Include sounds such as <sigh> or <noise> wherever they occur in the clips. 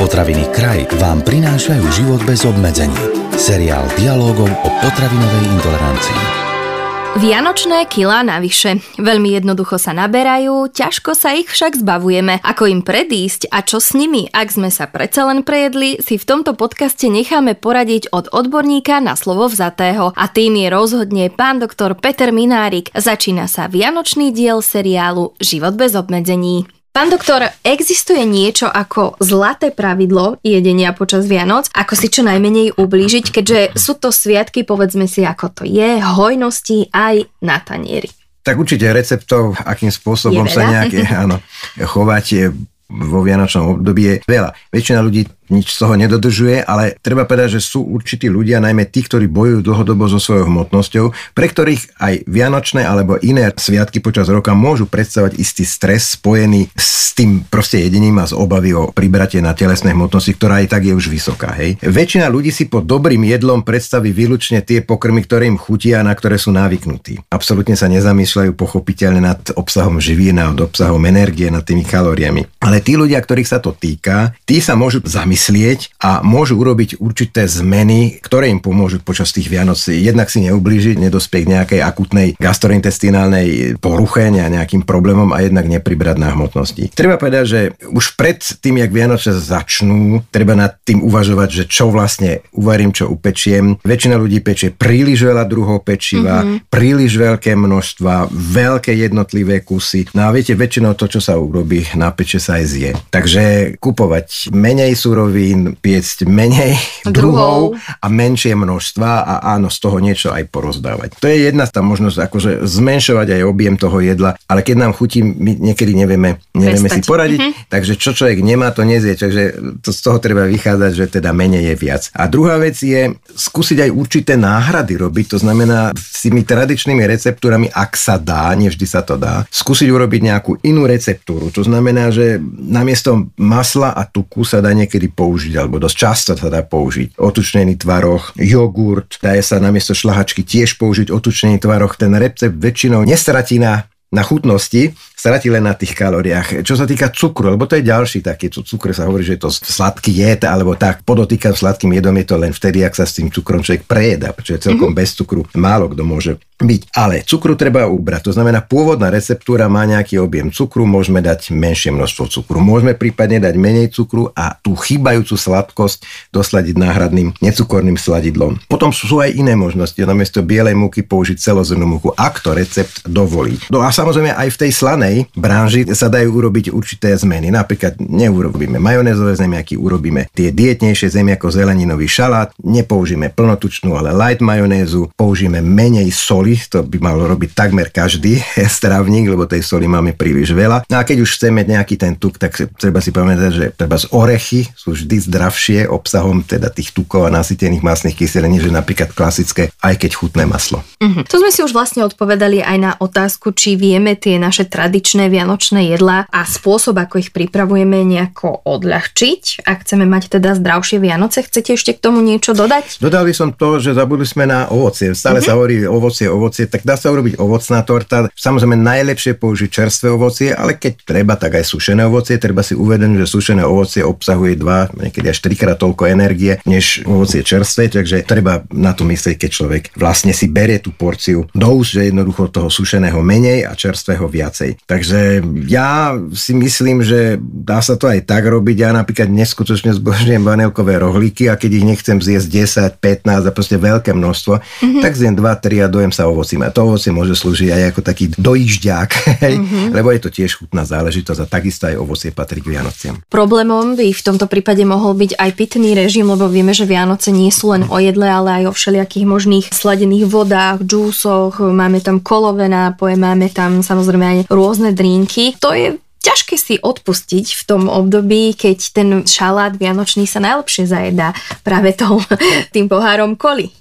Potraviny Kraj vám prinášajú život bez obmedzení. Seriál dialogov o potravinovej intolerancii. Vianočné kila navyše. Veľmi jednoducho sa naberajú, ťažko sa ich však zbavujeme. Ako im predísť a čo s nimi, ak sme sa predsa len prejedli, si v tomto podcaste necháme poradiť od odborníka na slovo vzatého. A tým je rozhodne pán doktor Peter Minárik. Začína sa vianočný diel seriálu Život bez obmedzení. Pán doktor, existuje niečo ako zlaté pravidlo jedenia počas Vianoc, ako si čo najmenej ublížiť, keďže sú to sviatky, povedzme si ako to je, hojnosti aj na tanieri. Tak určite receptov, akým spôsobom sa nejaké áno, chovať je vo vianočnom období je veľa. Väčšina ľudí nič z toho nedodržuje, ale treba povedať, že sú určití ľudia, najmä tí, ktorí bojujú dlhodobo so svojou hmotnosťou, pre ktorých aj vianočné alebo iné sviatky počas roka môžu predstavovať istý stres spojený s tým proste jedením a z obavy o pribratie na telesnej hmotnosti, ktorá aj tak je už vysoká. Hej. Väčšina ľudí si pod dobrým jedlom predstaví výlučne tie pokrmy, ktoré im chutia a na ktoré sú návyknutí. Absolútne sa nezamýšľajú pochopiteľne nad obsahom živín nad obsahom energie, nad tými kalóriami. Ale tí ľudia, ktorých sa to týka, tí sa môžu zamyslieť zamyslieť a môžu urobiť určité zmeny, ktoré im pomôžu počas tých Vianoc jednak si neublížiť, nedospieť nejakej akutnej gastrointestinálnej poruche, nejakým problémom a jednak nepribrať na hmotnosti. Treba povedať, že už pred tým, jak Vianoce začnú, treba nad tým uvažovať, že čo vlastne uvarím, čo upečiem. Väčšina ľudí pečie príliš veľa druhov pečiva, mm-hmm. príliš veľké množstva, veľké jednotlivé kusy. No a viete, väčšinou to, čo sa urobí, na peče sa aj zje. Takže kupovať menej súrov surovín piecť menej druhov a menšie množstva a áno, z toho niečo aj porozdávať. To je jedna tá možnosť, akože zmenšovať aj objem toho jedla, ale keď nám chutí, my niekedy nevieme, nevieme si poradiť, mm-hmm. takže čo človek nemá, to nezie, takže to z toho treba vychádzať, že teda menej je viac. A druhá vec je skúsiť aj určité náhrady robiť, to znamená s tými tradičnými receptúrami, ak sa dá, nevždy sa to dá, skúsiť urobiť nejakú inú receptúru. To znamená, že namiesto masla a tuku sa dá niekedy použiť, alebo dosť často sa dá použiť. Otučnený tvaroch, jogurt, dá sa namiesto šlahačky tiež použiť otučnený tvaroch. Ten recept väčšinou nestratí na na chutnosti, stratí len na tých kalóriách. Čo sa týka cukru, lebo to je ďalší taký, čo cukru sa hovorí, že je to sladký jed, alebo tak, podotýkam sladkým jedom je to len vtedy, ak sa s tým cukrom človek prejeda, pretože celkom mm-hmm. bez cukru málo kto môže byť. Ale cukru treba ubrať. To znamená, pôvodná receptúra má nejaký objem cukru, môžeme dať menšie množstvo cukru. Môžeme prípadne dať menej cukru a tú chýbajúcu sladkosť dosladiť náhradným necukorným sladidlom. Potom sú aj iné možnosti. Namiesto bielej múky použiť celozrnú múku, ak to recept dovolí. No a samozrejme aj v tej slanej branži sa dajú urobiť určité zmeny. Napríklad neurobíme majonézové zemiaky, urobíme tie dietnejšie zemiako zeleninový šalát, nepoužijeme plnotučnú, ale light majonézu, použijeme menej soli soli, to by malo robiť takmer každý <laughs> stravník, lebo tej soli máme príliš veľa. No a keď už chceme nejaký ten tuk, tak treba si pamätať, že treba z orechy sú vždy zdravšie obsahom teda tých tukov a nasytených masných kyselín, že napríklad klasické, aj keď chutné maslo. Mm-hmm. To sme si už vlastne odpovedali aj na otázku, či vieme tie naše tradičné vianočné jedlá a spôsob, ako ich pripravujeme, nejako odľahčiť, ak chceme mať teda zdravšie Vianoce. Chcete ešte k tomu niečo dodať? Dodali som to, že zabudli sme na ovocie. Stále mm-hmm. sa hovorí ovocie, ovocie, tak dá sa urobiť ovocná torta. Samozrejme najlepšie použiť čerstvé ovocie, ale keď treba, tak aj sušené ovocie. Treba si uvedomiť, že sušené ovocie obsahuje 2, niekedy až 3 krát toľko energie, než ovocie čerstvé, takže treba na to myslieť, keď človek vlastne si berie tú porciu do úst, že jednoducho toho sušeného menej a čerstvého viacej. Takže ja si myslím, že dá sa to aj tak robiť. Ja napríklad neskutočne zbožňujem vanilkové rohlíky a keď ich nechcem zjesť 10, 15 a proste veľké množstvo, mm-hmm. tak zjem 2, 3 a dojem sa ovocím. A to ovocie môže slúžiť aj ako taký dojížďák, <laughs> mm-hmm. lebo je to tiež chutná záležitosť a takisto aj ovocie patrí k Vianociam. Problémom by v tomto prípade mohol byť aj pitný režim, lebo vieme, že Vianoce nie sú len o jedle, ale aj o všelijakých možných sladených vodách, džúsoch, máme tam kolové nápoje, máme tam samozrejme aj rôzne drinky. To je ťažké si odpustiť v tom období, keď ten šalát vianočný sa najlepšie zajedá práve tou, <laughs> tým pohárom koli.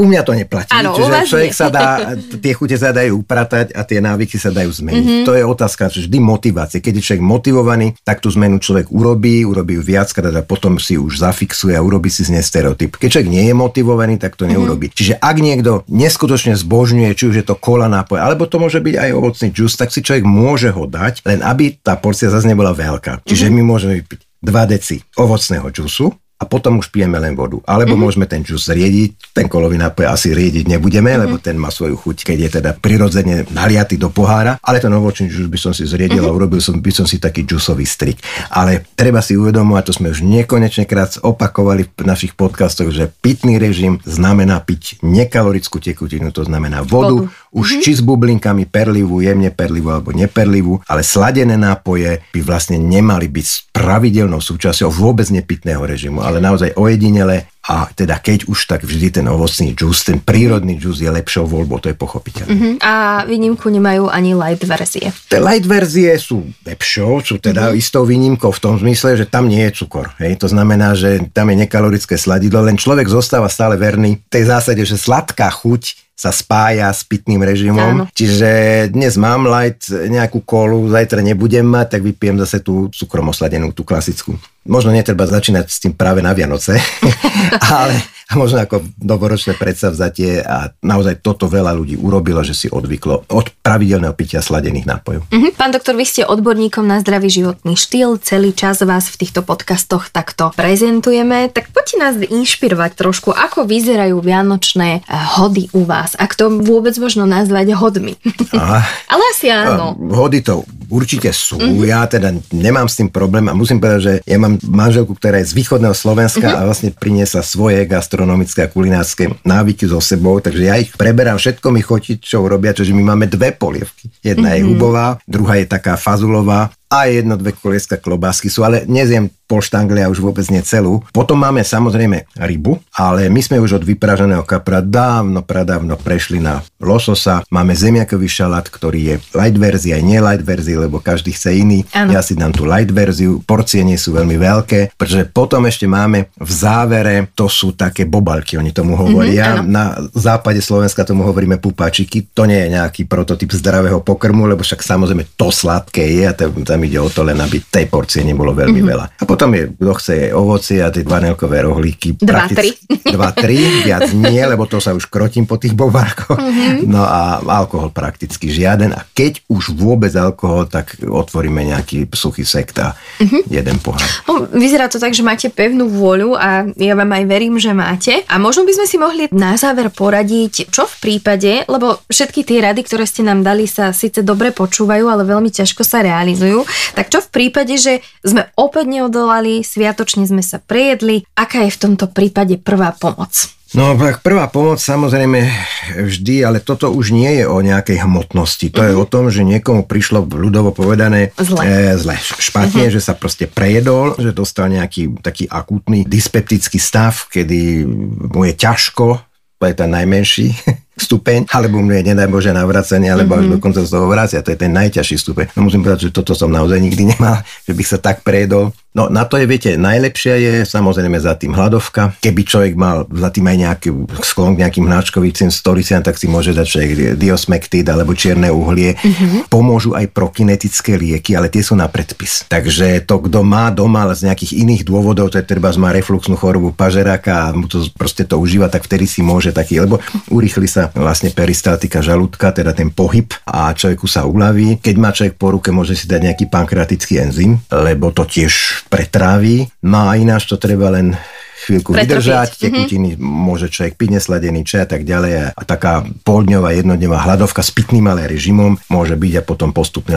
U mňa to neplatí. Ano, Čiže človek sa dá, tie chute sa dajú upratať a tie návyky sa dajú zmeniť. Mm-hmm. To je otázka vždy motivácie. Keď je človek motivovaný, tak tú zmenu človek urobí, urobí ju viackrát a potom si už zafixuje a urobí si z nej stereotyp. Keď človek nie je motivovaný, tak to neurobí. Mm-hmm. Čiže ak niekto neskutočne zbožňuje, či už je to kola nápoj, alebo to môže byť aj ovocný džus, tak si človek môže ho dať, len aby tá porcia zase nebola veľká. Čiže mm-hmm. my môžeme vypiť 2 deci ovocného džusu, a potom už pijeme len vodu. Alebo mm-hmm. môžeme ten džus riediť, ten kolový nápoj asi riediť nebudeme, mm-hmm. lebo ten má svoju chuť, keď je teda prirodzene naliatý do pohára, ale ten ovočný džus by som si zriedil mm-hmm. a urobil som, by som si taký džusový strik. Ale treba si uvedomovať, to sme už nekonečne krát opakovali v našich podcastoch, že pitný režim znamená piť nekalorickú tekutinu, to znamená vodu, vodu. Už mm-hmm. či s bublinkami perlivú, jemne perlivú alebo neperlivú, ale sladené nápoje by vlastne nemali byť pravidelnou súčasťou vôbec nepitného režimu ale naozaj ojedinele a teda keď už, tak vždy ten ovocný džús, ten prírodný džús je lepšou voľbou, to je pochopiteľné. Uh-huh. A výnimku nemajú ani light verzie. Tie light verzie sú lepšou, sú teda uh-huh. istou výnimkou v tom zmysle, že tam nie je cukor. Hej? To znamená, že tam je nekalorické sladidlo, len človek zostáva stále verný tej zásade, že sladká chuť sa spája s pitným režimom. Áno. Čiže dnes mám light nejakú kolu, zajtra nebudem mať, tak vypijem zase tú cukrom osladenú, tú klasickú. Možno netreba začínať s tým práve na Vianoce, <laughs> ale možno ako novoročné predsavzatie a naozaj toto veľa ľudí urobilo, že si odvyklo od pravidelného pitia sladených nápojov. Uh-huh. Pán doktor, vy ste odborníkom na zdravý životný štýl, celý čas vás v týchto podcastoch takto prezentujeme, tak poďte nás inšpirovať trošku, ako vyzerajú vianočné eh, hody u vás, ak to vôbec možno nazvať hodmi. A, <laughs> Ale asi áno. Hody to určite sú, uh-huh. ja teda nemám s tým problém a musím povedať, že ja mám manželku, ktorá je z východného Slovenska uh-huh. a vlastne priniesla svoje gastro gastronomické a kulinárske návyky so sebou, takže ja ich preberám, všetko mi chotí, čo robia, čiže my máme dve polievky. Jedna mm-hmm. je mhm. hubová, druhá je taká fazulová a jedno, dve kolieska klobásky sú, ale nezjem pol štanglia už vôbec nie celú. Potom máme samozrejme rybu, ale my sme už od vypraženého kapra dávno, pradávno prešli na lososa. Máme zemiakový šalát, ktorý je light verzia, aj nie light verzia, lebo každý chce iný. Ano. Ja si dám tú light verziu, porcie nie sú veľmi veľké, pretože potom ešte máme v závere, to sú také bobalky, oni tomu hovoria. Mm-hmm, na západe Slovenska tomu hovoríme pupáčiky. To nie je nejaký prototyp zdravého pokrmu, lebo však samozrejme to sladké je a tam tam ide o to len, aby tej porcie nebolo veľmi mm-hmm. veľa. A potom je, kto chce je ovocie a tie vanilkové rohlíky. Dva, tri. <laughs> Dva, tri, viac nie, lebo to sa už krotím po tých bobárkoch. Mm-hmm. No a alkohol prakticky žiaden. A keď už vôbec alkohol, tak otvoríme nejaký suchý sekt a mm-hmm. jeden pohár. No, vyzerá to tak, že máte pevnú vôľu a ja vám aj verím, že máte. A možno by sme si mohli na záver poradiť, čo v prípade, lebo všetky tie rady, ktoré ste nám dali, sa síce dobre počúvajú, ale veľmi ťažko sa realizujú. Tak čo v prípade, že sme opäť neodolali, sviatočne sme sa prejedli, aká je v tomto prípade prvá pomoc? No, prvá pomoc samozrejme vždy, ale toto už nie je o nejakej hmotnosti. To mm-hmm. je mhm. o tom, že niekomu prišlo ľudovo povedané zle, e, zle špatne, mm-hmm. že sa proste prejedol, že dostal nejaký taký akútny dyspeptický stav, kedy mu je ťažko, to je ten najmenší <laughs> stupeň, alebo mu je, nedaj Bože, navracanie, alebo mm-hmm. až dokonca z toho vracia. To je ten najťažší stupeň. No musím povedať, že toto som naozaj nikdy nemal, že bych sa tak prejedol. No na to je, viete, najlepšia je samozrejme za tým hladovka. Keby človek mal za tým aj nejaký sklon k nejakým hnáčkovicím, storiciam, tak si môže dať človek diosmektid alebo čierne uhlie. Mm-hmm. Pomôžu aj prokinetické lieky, ale tie sú na predpis. Takže to, kto má doma ale z nejakých iných dôvodov, to je treba má refluxnú chorobu pažeráka a mu to proste to užíva, tak vtedy si môže taký, lebo urýchli sa vlastne peristaltika žalúdka, teda ten pohyb a človeku sa uľaví. Keď má človek po ruke, môže si dať nejaký pankreatický enzym, lebo to tiež pretráví. No a ináč to treba len chvíľku Pretrpiť. vydržať, mhm. tekutiny mm-hmm. môže človek piť nesladený čaj a tak ďalej a, taká poldňová, jednodňová hladovka s pitným ale režimom môže byť a potom postupne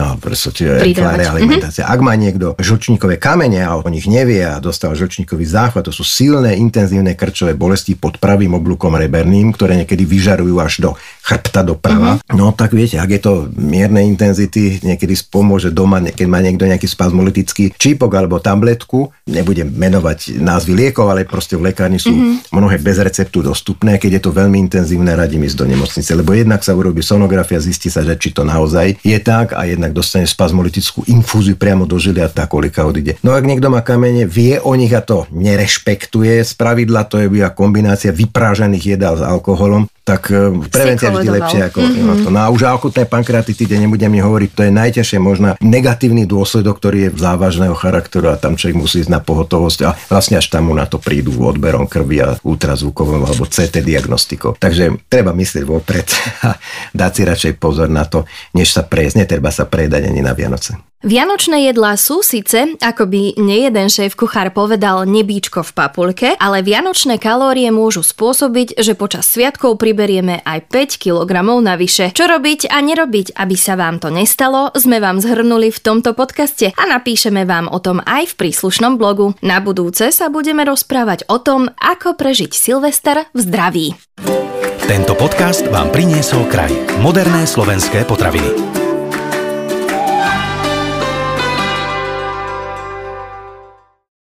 alimentácia. Mm-hmm. Ak má niekto žlčníkové kamene a o nich nevie a dostal žlčníkový záchvat, to sú silné, intenzívne krčové bolesti pod pravým oblúkom reberným, ktoré niekedy vyžarujú až do chrbta doprava. Mm-hmm. No tak viete, ak je to mierne intenzity, niekedy pomôže doma, keď má niekto nejaký spazmolitický čípok alebo tabletku, nebudem menovať názvy liekov, ale proste v lekárni sú mm-hmm. mnohé bez receptu dostupné, keď je to veľmi intenzívne, radím ísť do nemocnice, lebo jednak sa urobí sonografia, zistí sa, že či to naozaj je tak a jednak dostane spazmolitickú infúziu priamo do žily a tá kolika odíde. No ak niekto má kamene, vie o nich a to nerešpektuje, z pravidla to je kombinácia vyprážaných jedál s alkoholom, tak e, prevencia vždy lepšie ako mm-hmm. to. No a už akutné pankreatitide nebudem mi hovoriť, to je najťažšie možná negatívny dôsledok, ktorý je závažného charakteru a tam človek musí ísť na pohotovosť a vlastne až tam mu na to prídu odberom krvi a ultrazvukovom alebo CT diagnostikou. Takže treba myslieť vopred <laughs> a dať si radšej pozor na to, než sa prejsť. Netreba sa predať ani na Vianoce. Vianočné jedlá sú síce, ako by nejeden šéf kuchár povedal, nebíčko v papulke, ale vianočné kalórie môžu spôsobiť, že počas sviatkov priberieme aj 5 kg navyše. Čo robiť a nerobiť, aby sa vám to nestalo, sme vám zhrnuli v tomto podcaste a napíšeme vám o tom aj v príslušnom blogu. Na budúce sa budeme rozprávať o tom, ako prežiť Silvester v zdraví. Tento podcast vám priniesol kraj. Moderné slovenské potraviny.